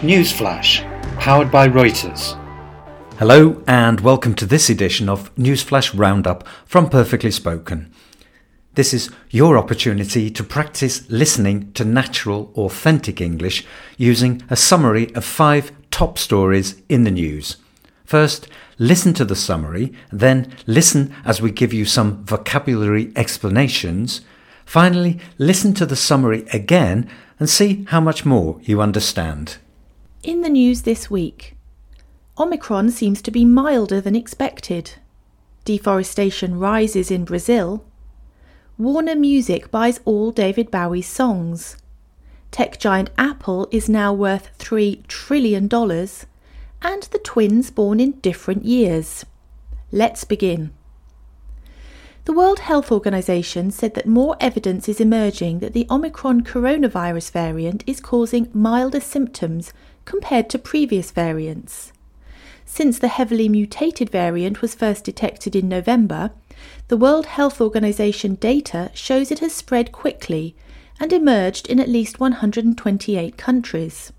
Newsflash, powered by Reuters. Hello, and welcome to this edition of Newsflash Roundup from Perfectly Spoken. This is your opportunity to practice listening to natural, authentic English using a summary of five top stories in the news. First, listen to the summary, then listen as we give you some vocabulary explanations. Finally, listen to the summary again and see how much more you understand. In the news this week, Omicron seems to be milder than expected. Deforestation rises in Brazil. Warner Music buys all David Bowie's songs. Tech giant Apple is now worth $3 trillion. And the twins born in different years. Let's begin. The World Health Organization said that more evidence is emerging that the Omicron coronavirus variant is causing milder symptoms compared to previous variants. Since the heavily mutated variant was first detected in November, the World Health Organization data shows it has spread quickly and emerged in at least 128 countries.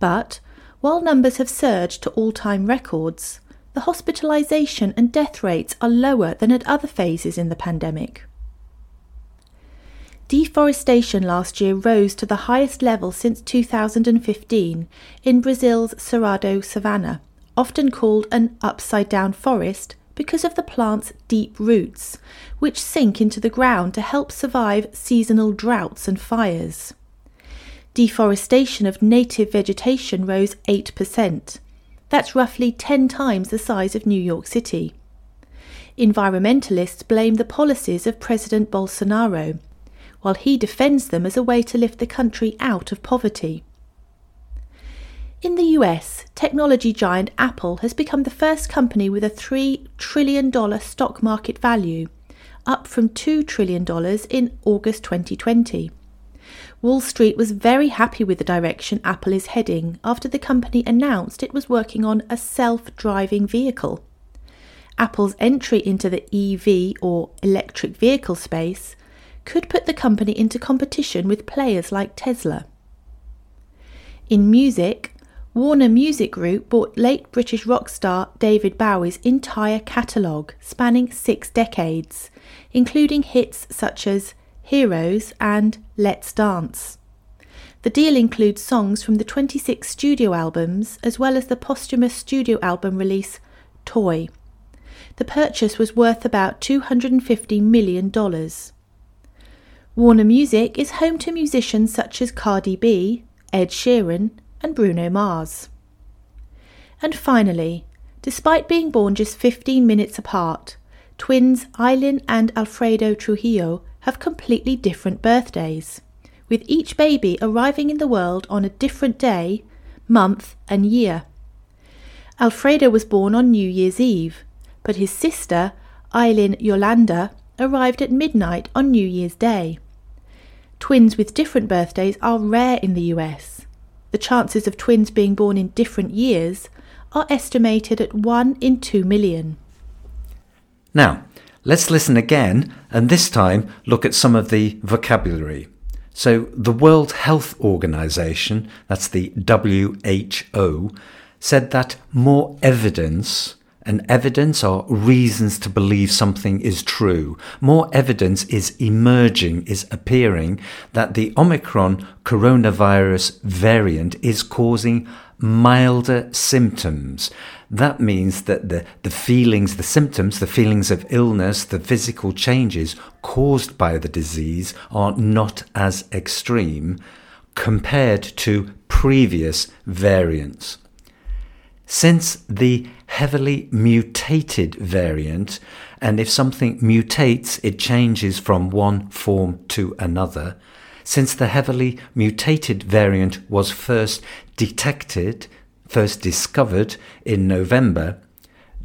But while numbers have surged to all time records, the hospitalization and death rates are lower than at other phases in the pandemic. Deforestation last year rose to the highest level since 2015 in Brazil's Cerrado savanna, often called an upside down forest because of the plant's deep roots, which sink into the ground to help survive seasonal droughts and fires. Deforestation of native vegetation rose 8%, that's roughly 10 times the size of New York City. Environmentalists blame the policies of President Bolsonaro, while he defends them as a way to lift the country out of poverty. In the US, technology giant Apple has become the first company with a $3 trillion stock market value, up from $2 trillion in August 2020. Wall Street was very happy with the direction Apple is heading after the company announced it was working on a self driving vehicle. Apple's entry into the EV or electric vehicle space could put the company into competition with players like Tesla. In music, Warner Music Group bought late British rock star David Bowie's entire catalogue spanning six decades, including hits such as Heroes, and Let's Dance. The deal includes songs from the 26 studio albums as well as the posthumous studio album release Toy. The purchase was worth about $250 million. Warner Music is home to musicians such as Cardi B, Ed Sheeran, and Bruno Mars. And finally, despite being born just 15 minutes apart, twins Aylin and Alfredo Trujillo have completely different birthdays, with each baby arriving in the world on a different day, month, and year. Alfredo was born on New Year's Eve, but his sister, Aylin Yolanda, arrived at midnight on New Year's Day. Twins with different birthdays are rare in the US. The chances of twins being born in different years are estimated at 1 in 2 million. Now, Let's listen again and this time look at some of the vocabulary. So, the World Health Organization, that's the WHO, said that more evidence and evidence or reasons to believe something is true. More evidence is emerging, is appearing that the Omicron coronavirus variant is causing milder symptoms. That means that the, the feelings, the symptoms, the feelings of illness, the physical changes caused by the disease are not as extreme compared to previous variants. Since the heavily mutated variant, and if something mutates, it changes from one form to another, since the heavily mutated variant was first detected, first discovered in November,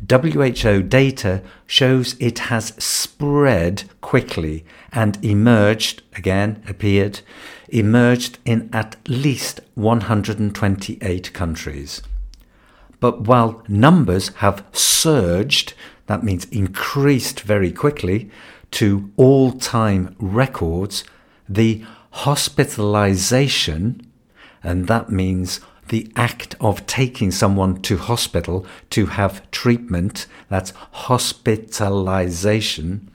WHO data shows it has spread quickly and emerged, again, appeared, emerged in at least 128 countries. But while numbers have surged, that means increased very quickly, to all time records, the hospitalization, and that means the act of taking someone to hospital to have treatment. That's hospitalization.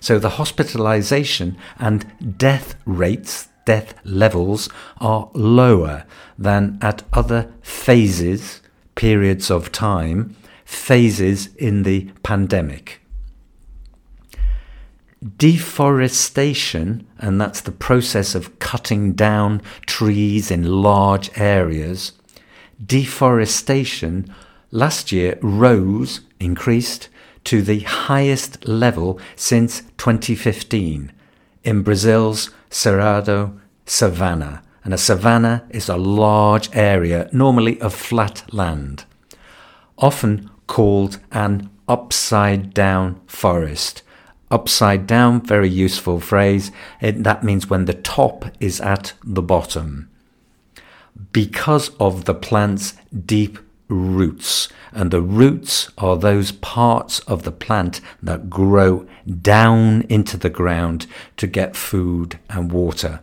So the hospitalization and death rates, death levels, are lower than at other phases, periods of time, phases in the pandemic deforestation, and that's the process of cutting down trees in large areas, deforestation last year rose, increased to the highest level since 2015 in Brazil's Cerrado savanna. And a savanna is a large area, normally of flat land, often called an upside down forest upside down, very useful phrase. It, that means when the top is at the bottom. Because of the plant's deep roots, and the roots are those parts of the plant that grow down into the ground to get food and water,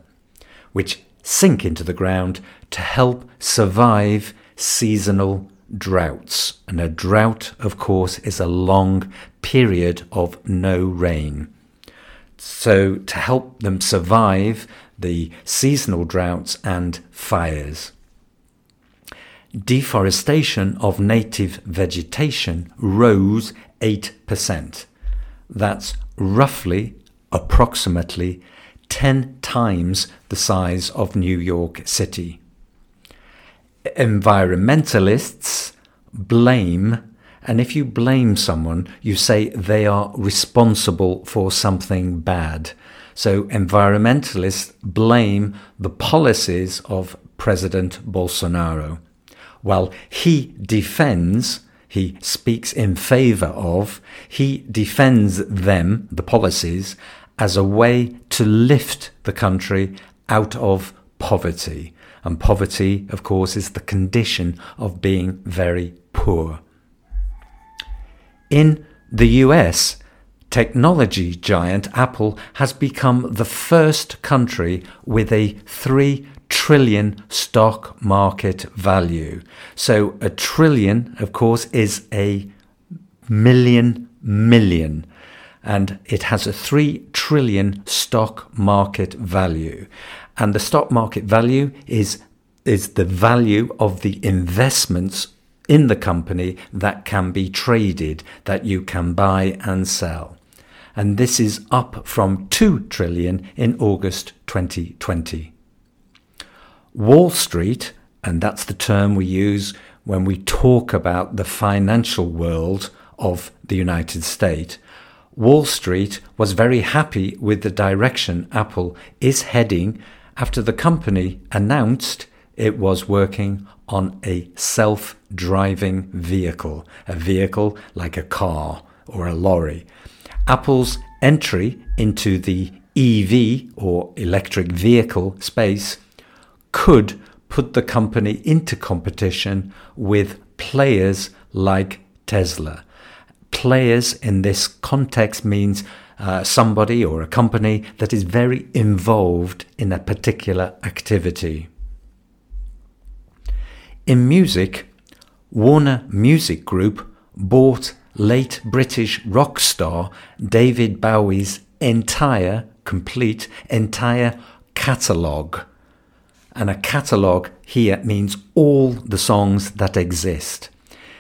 which sink into the ground to help survive seasonal droughts. And a drought, of course, is a long period of no rain. So, to help them survive the seasonal droughts and fires. Deforestation of native vegetation rose 8%. That's roughly, approximately, 10 times the size of New York City environmentalists blame, and if you blame someone, you say they are responsible for something bad. So environmentalists blame the policies of President Bolsonaro, while he defends he speaks in favor of, he defends them, the policies, as a way to lift the country out of poverty. And poverty, of course, is the condition of being very poor. In the US, technology giant Apple has become the first country with a 3 trillion stock market value. So a trillion, of course, is a million million. And it has a 3 trillion stock market value. And the stock market value is is the value of the investments in the company that can be traded that you can buy and sell. And this is up from 2 trillion in August 2020 Wall Street and that's the term we use when we talk about the financial world of the United States Wall Street was very happy with the direction Apple is heading after the company announced it was working on a self driving vehicle, a vehicle like a car or a lorry. Apple's entry into the EV or electric vehicle space could put the company into competition with players like Tesla. Players in this context means uh, somebody or a company that is very involved in a particular activity. In music, Warner Music Group bought late British rock star David Bowie's entire, complete, entire catalogue. And a catalogue here means all the songs that exist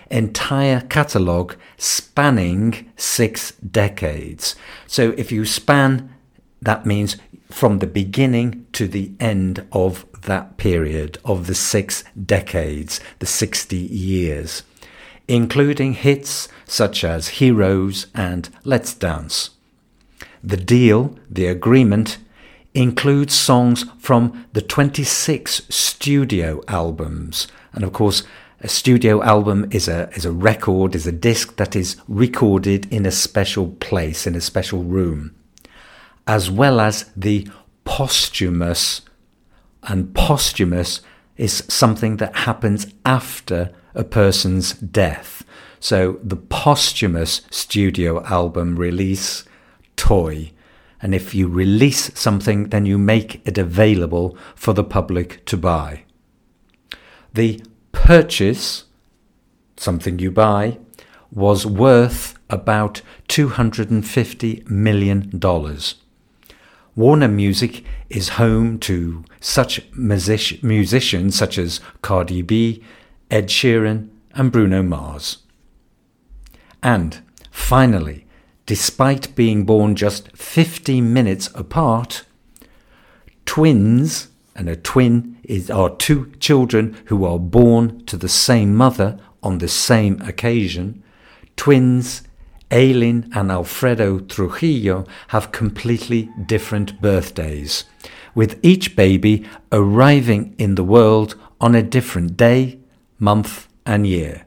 entire catalogue spanning six decades. So if you span, that means from the beginning to the end of that period of the six decades, the 60 years, including hits such as Heroes and Let's Dance. The deal, the agreement, includes songs from the 26 studio albums. And of course, a studio album is a is a record, is a disc that is recorded in a special place, in a special room, as well as the posthumous. And posthumous is something that happens after a person's death. So the posthumous studio album release toy. And if you release something, then you make it available for the public to buy. The purchase, something you buy, was worth about $250 million. Warner Music is home to such music- musicians such as Cardi B, Ed Sheeran, and Bruno Mars. And finally, despite being born just 15 minutes apart, twins, and a twin is, are two children who are born to the same mother on the same occasion, twins Aylin and Alfredo Trujillo have completely different birthdays, with each baby arriving in the world on a different day, month, and year.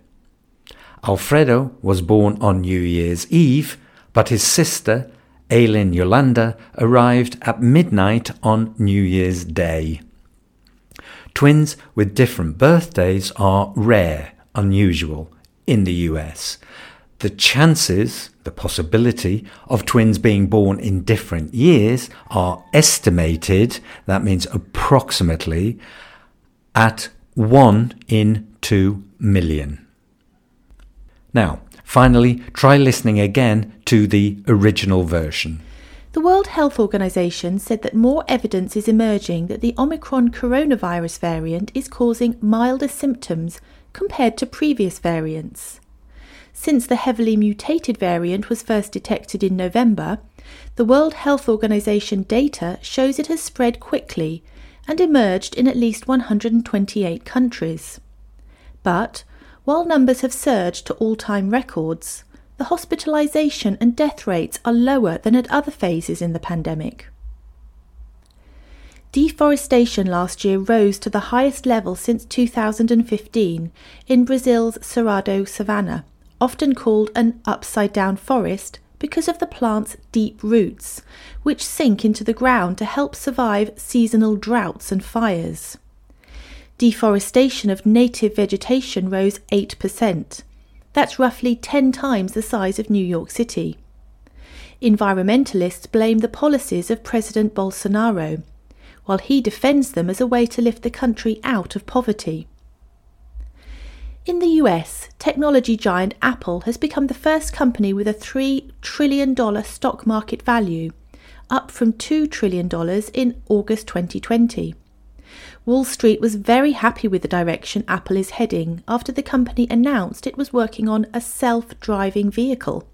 Alfredo was born on New Year's Eve, but his sister, Aylin Yolanda, arrived at midnight on New Year's Day. Twins with different birthdays are rare, unusual in the US, the chances, the possibility of twins being born in different years are estimated, that means approximately, at 1 in 2 million. Now, finally, try listening again to the original version. The World Health Organization said that more evidence is emerging that the Omicron coronavirus variant is causing milder symptoms compared to previous variants. Since the heavily mutated variant was first detected in November, the World Health Organization data shows it has spread quickly and emerged in at least 128 countries. But while numbers have surged to all time records, the hospitalization and death rates are lower than at other phases in the pandemic. Deforestation last year rose to the highest level since 2015 in Brazil's Cerrado savanna, often called an upside down forest because of the plant's deep roots, which sink into the ground to help survive seasonal droughts and fires. Deforestation of native vegetation rose 8%. That's roughly 10 times the size of New York City. Environmentalists blame the policies of President Bolsonaro, while he defends them as a way to lift the country out of poverty. In the US, technology giant Apple has become the first company with a $3 trillion stock market value, up from $2 trillion in August 2020. Wall Street was very happy with the direction Apple is heading after the company announced it was working on a self driving vehicle.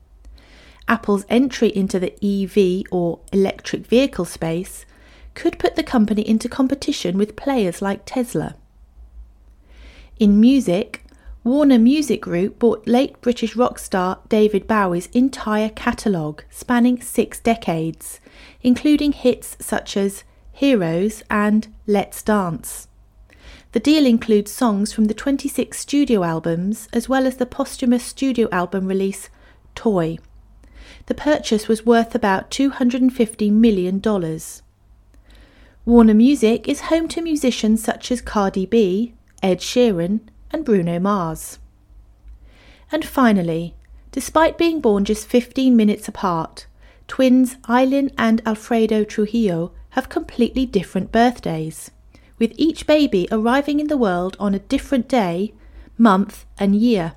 Apple's entry into the EV or electric vehicle space could put the company into competition with players like Tesla. In music, Warner Music Group bought late British rock star David Bowie's entire catalogue, spanning six decades, including hits such as Heroes and Let's Dance. The deal includes songs from the 26 studio albums as well as the posthumous studio album release Toy. The purchase was worth about $250 million. Warner Music is home to musicians such as Cardi B, Ed Sheeran, and Bruno Mars. And finally, despite being born just 15 minutes apart, twins Aylin and Alfredo Trujillo have completely different birthdays, with each baby arriving in the world on a different day, month, and year.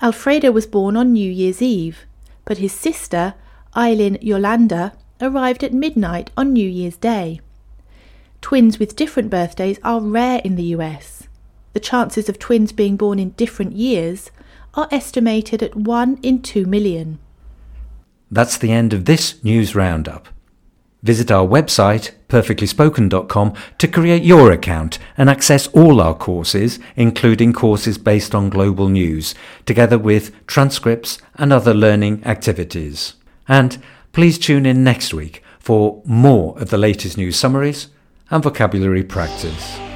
Alfredo was born on New Year's Eve, but his sister, Aylin Yolanda, arrived at midnight on New Year's Day. Twins with different birthdays are rare in the US, the chances of twins being born in different years are estimated at 1 in 2 million. That's the end of this news roundup. Visit our website, perfectlyspoken.com, to create your account and access all our courses, including courses based on global news, together with transcripts and other learning activities. And please tune in next week for more of the latest news summaries and vocabulary practice.